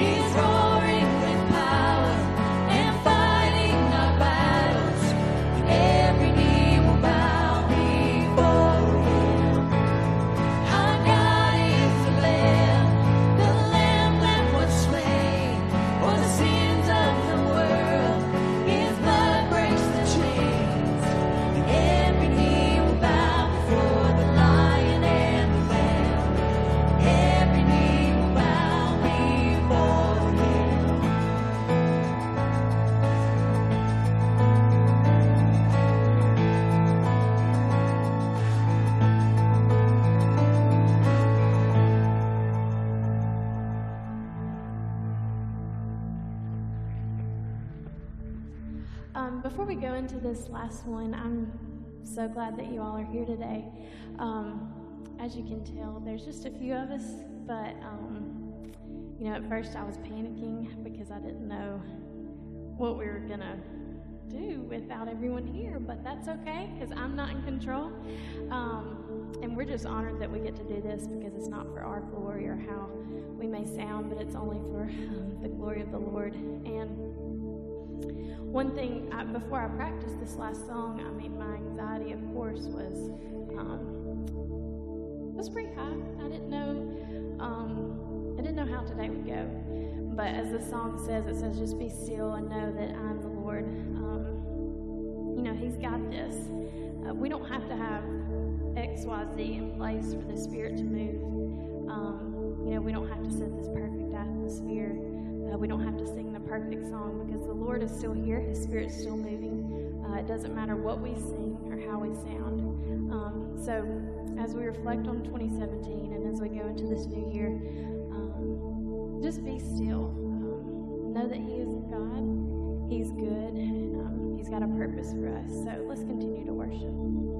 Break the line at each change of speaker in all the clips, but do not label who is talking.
He's roaring
into this last one, I'm so glad that you all are here today. Um, as you can tell, there's just a few of us, but um, you know, at first I was panicking because I didn't know what we were gonna do without everyone here. But that's okay because I'm not in control, um, and we're just honored that we get to do this because it's not for our glory or how we may sound, but it's only for um, the glory of the Lord and one thing I, before I practiced this last song, I mean, my anxiety, of course, was um, was pretty high. I didn't know um, I didn't know how today would go, but as the song says, it says, "Just be still and know that I'm the Lord." Um, you know, He's got this. Uh, we don't have to have X, Y, Z in place for the Spirit to move. Um, you know, we don't have to set this perfect atmosphere. Uh, we don't have to sing perfect song because the Lord is still here. His Spirit's still moving. Uh, it doesn't matter what we sing or how we sound. Um, so, as we reflect on 2017 and as we go into this new year, um, just be still. Um, know that He is God. He's good, and um, He's got a purpose for us. So, let's continue to worship.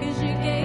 Cause you gave